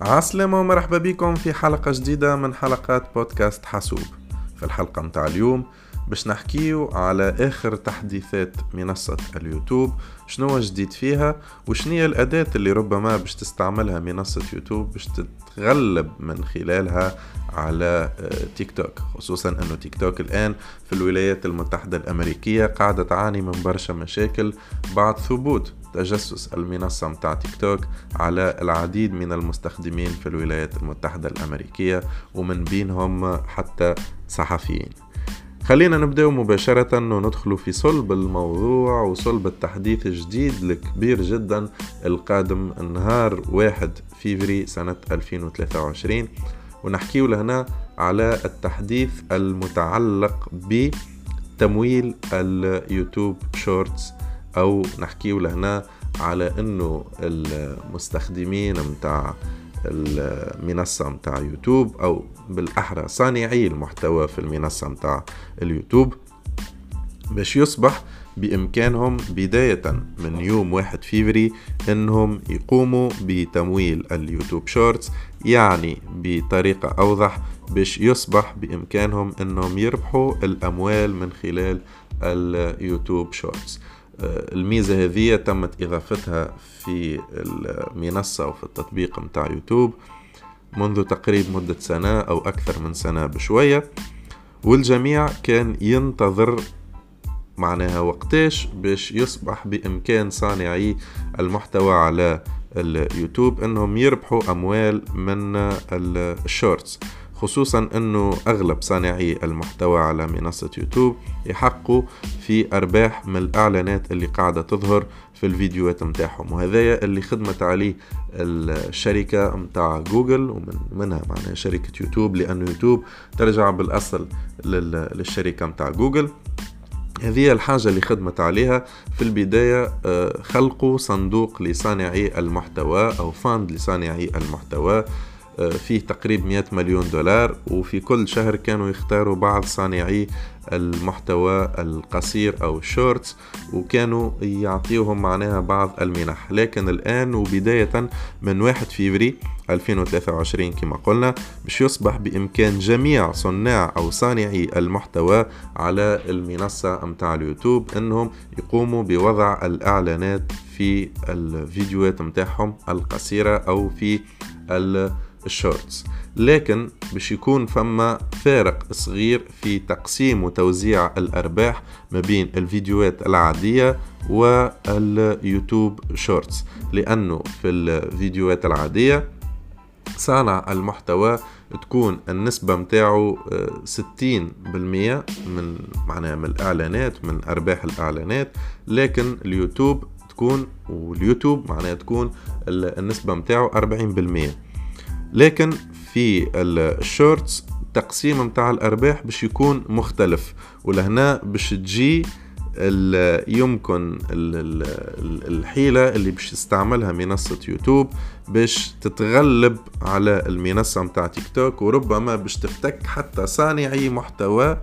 عسلامة ومرحبا بكم في حلقة جديدة من حلقات بودكاست حاسوب. في الحلقة متاع اليوم باش نحكيو على آخر تحديثات منصة اليوتيوب شنو جديد فيها وشنية الأداة اللي ربما باش تستعملها منصة يوتيوب باش تتغلب من خلالها على آه، تيك توك خصوصا أنه تيك توك الآن في الولايات المتحدة الأمريكية قاعدة تعاني من برشا مشاكل بعد ثبوت تجسس المنصة متاع تيك توك على العديد من المستخدمين في الولايات المتحدة الأمريكية ومن بينهم حتى صحفيين. خلينا نبدأ مباشرة وندخل في صلب الموضوع وصلب التحديث الجديد الكبير جدا القادم نهار واحد فيفري سنة 2023 ونحكيه لهنا على التحديث المتعلق بتمويل ال YouTube Shorts أو نحكيه لهنا على إنه المستخدمين متاع المنصة متاع يوتيوب أو بالأحرى صانعي المحتوى في المنصة متاع اليوتيوب باش يصبح بإمكانهم بداية من يوم واحد فيفري إنهم يقوموا بتمويل ال YouTube Shorts يعني بطريقة أوضح باش يصبح بإمكانهم إنهم يربحوا الأموال من خلال ال YouTube Shorts. الميزة هذه تمت إضافتها في المنصة وفي التطبيق متاع يوتيوب منذ تقريب مدة سنة أو أكثر من سنة بشوية والجميع كان ينتظر معناها وقتاش باش يصبح بإمكان صانعي المحتوى على اليوتيوب أنهم يربحوا أموال من ال Shorts. خصوصا أنه أغلب صانعي المحتوى على منصة يوتيوب يحققوا في أرباح من الإعلانات اللي قاعدة تظهر في الفيديوهات متاعهم وهذايا اللي خدمت عليه الشركة متاع جوجل ومن منها معناها شركة يوتيوب لأنه يوتيوب ترجع بالأصل للشركة متاع جوجل. هذه الحاجة اللي خدمت عليها في البداية آه، خلقوا صندوق لصانعي المحتوى أو fund لصانعي المحتوى. فيه تقريب 100 مليون دولار وفي كل شهر كانوا يختاروا بعض صانعي المحتوى القصير أو ال Shorts وكانوا يعطيوهم معناها بعض المنح. لكن الآن وبداية من 1 فيفري 2023 كما قلنا باش يصبح بإمكان جميع صناع أو صانعي المحتوى على المنصة متاع اليوتيوب أنهم يقوموا بوضع الإعلانات في الفيديوهات متاعهم القصيرة أو في ال Shorts. لكن باش يكون فما فارق صغير في تقسيم وتوزيع الأرباح ما بين الفيديوهات العادية وال YouTube Shorts. لأنه في الفيديوهات العادية صانع المحتوى تكون النسبة متاعه آه، ستين بالمية من معناها من الإعلانات من أرباح الإعلانات. لكن اليوتيوب تكون واليوتيوب معناها تكون النسبة أربعين بالمية. لكن في ال Shorts التقسيم متاع الأرباح باش يكون مختلف. ولهنا باش تجي يمكن الحيلة اللي باش تستعملها منصة يوتيوب باش تتغلب على المنصة متاع تيك توك وربما باش تفتك حتى صانعي محتوى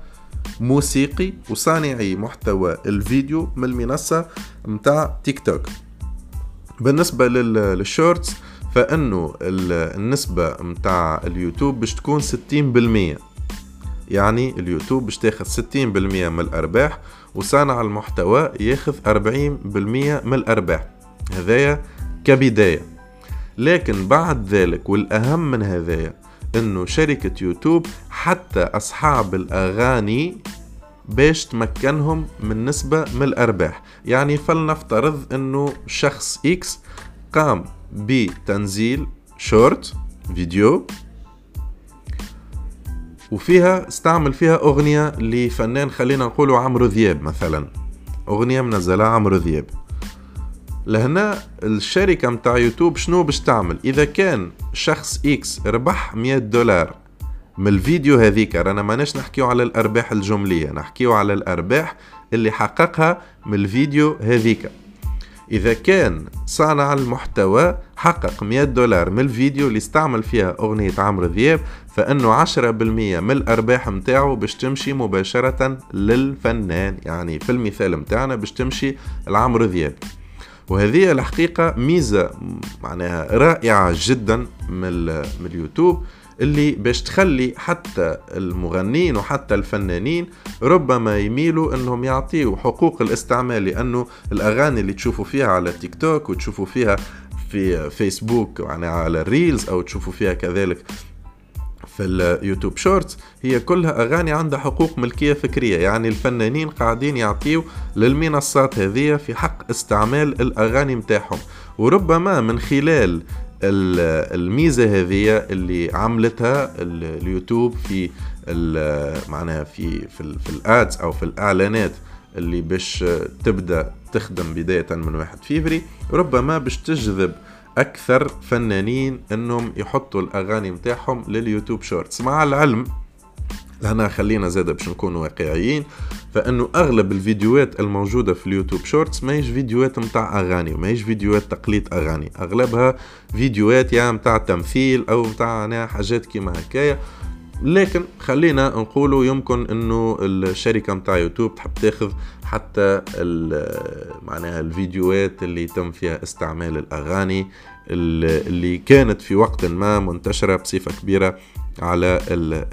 موسيقي وصانعي محتوى الفيديو من المنصة متاع تيك توك. بالنسبة لل Shorts فإنه النسبة متاع اليوتيوب باش تكون ستين بالمية. يعني اليوتيوب باش تاخذ ستين بالمية من الأرباح وصانع المحتوى ياخذ أربعين بالمية من الأرباح. هذايا كبداية. لكن بعد ذلك والأهم من هذايا إنه شركة يوتيوب حتى أصحاب الأغاني باش تمكنهم من نسبة من الأرباح. يعني فلنفترض أنه شخص X قام بتنزيل short video وفيها استعمل فيها أغنية لفنان خلينا نقوله عمرو دياب مثلا. أغنية منزلها عمرو دياب. لهنا الشركة متاع يوتيوب شنو باش تعمل؟ إذا كان شخص X ربح 100 دولار من الفيديو هذيك رانا ماناش نحكيو على الأرباح الجملية نحكيو على الأرباح اللي حققها من الفيديو هذيك. إذا كان صانع المحتوى حقق 100 دولار من الفيديو اللي استعمل فيها أغنية عمرو دياب فإنه 10% من الأرباح متاعه باش تمشي مباشرة للفنان يعني في المثال متاعنا باش تمشي لعمرو دياب. وهذه الحقيقة ميزة معناها رائعة جدا من, من اليوتيوب. اللي باش تخلي حتى المغنين وحتى الفنانين ربما يميلوا إنهم يعطيوا حقوق الاستعمال لأنه الأغاني اللي تشوفوا فيها على تيك توك وتشوفوا فيها في فيسبوك يعني على ال reels أو تشوفوا فيها كذلك في اليوتيوب shorts هي كلها أغاني عندها حقوق ملكية فكرية. يعني الفنانين قاعدين يعطيوا للمنصات هذه في حق استعمال الأغاني متاعهم. وربما من خلال الميزة هذه اللي عملتها اليوتيوب في معناها في في, في ال ads أو في الإعلانات اللي باش تبدأ تخدم بداية من واحد فيفري ربما باش تجذب أكثر فنانين إنهم يحطوا الأغاني متاعهم لليوتيوب shorts. مع العلم هنا خلينا زاده باش نكونوا واقعيين. فإنه أغلب الفيديوهات الموجودة في اليوتيوب shorts ماهيش فيديوهات متاع أغاني وماهيش فيديوهات تقليد أغاني. أغلبها فيديوهات يا متاع تمثيل أو متاع حاجات كيما هكايا. لكن خلينا نقولوا يمكن إنه الشركة متاع يوتيوب تحب تاخذ حتى معناها الفيديوهات اللي يتم فيها استعمال الأغاني اللي كانت في وقت ما منتشرة بصفة كبيرة على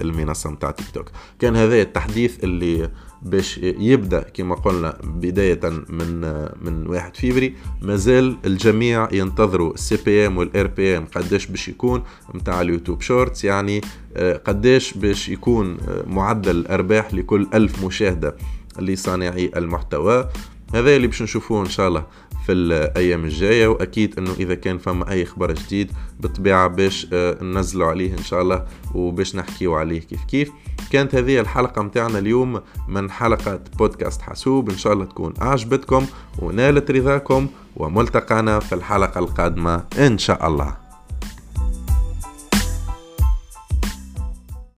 المنصة متاع تيك توك. كان هذا التحديث اللي باش يبدأ كما قلنا بداية من من 1 فيفري مازال الجميع ينتظروا ال CPM وال RPM قداش باش يكون نتاع اليوتيوب shorts. يعني آه، قداش باش يكون آه، معدل الأرباح لكل ألف مشاهدة لصانعي المحتوى. هذا اللي باش نشوفوه إن شاء الله. في الأيام الجاية وأكيد إنه إذا كان فما أي خبر جديد بالطبيعة باش آه، ننزلوا عليه إن شاء الله وباش نحكيو عليه كيف كيف. كانت هذه الحلقة متاعنا اليوم من حلقة بودكاست حاسوب. إن شاء الله تكون أعجبتكم ونالت رضاكم وملتقانا في الحلقة القادمة إن شاء الله.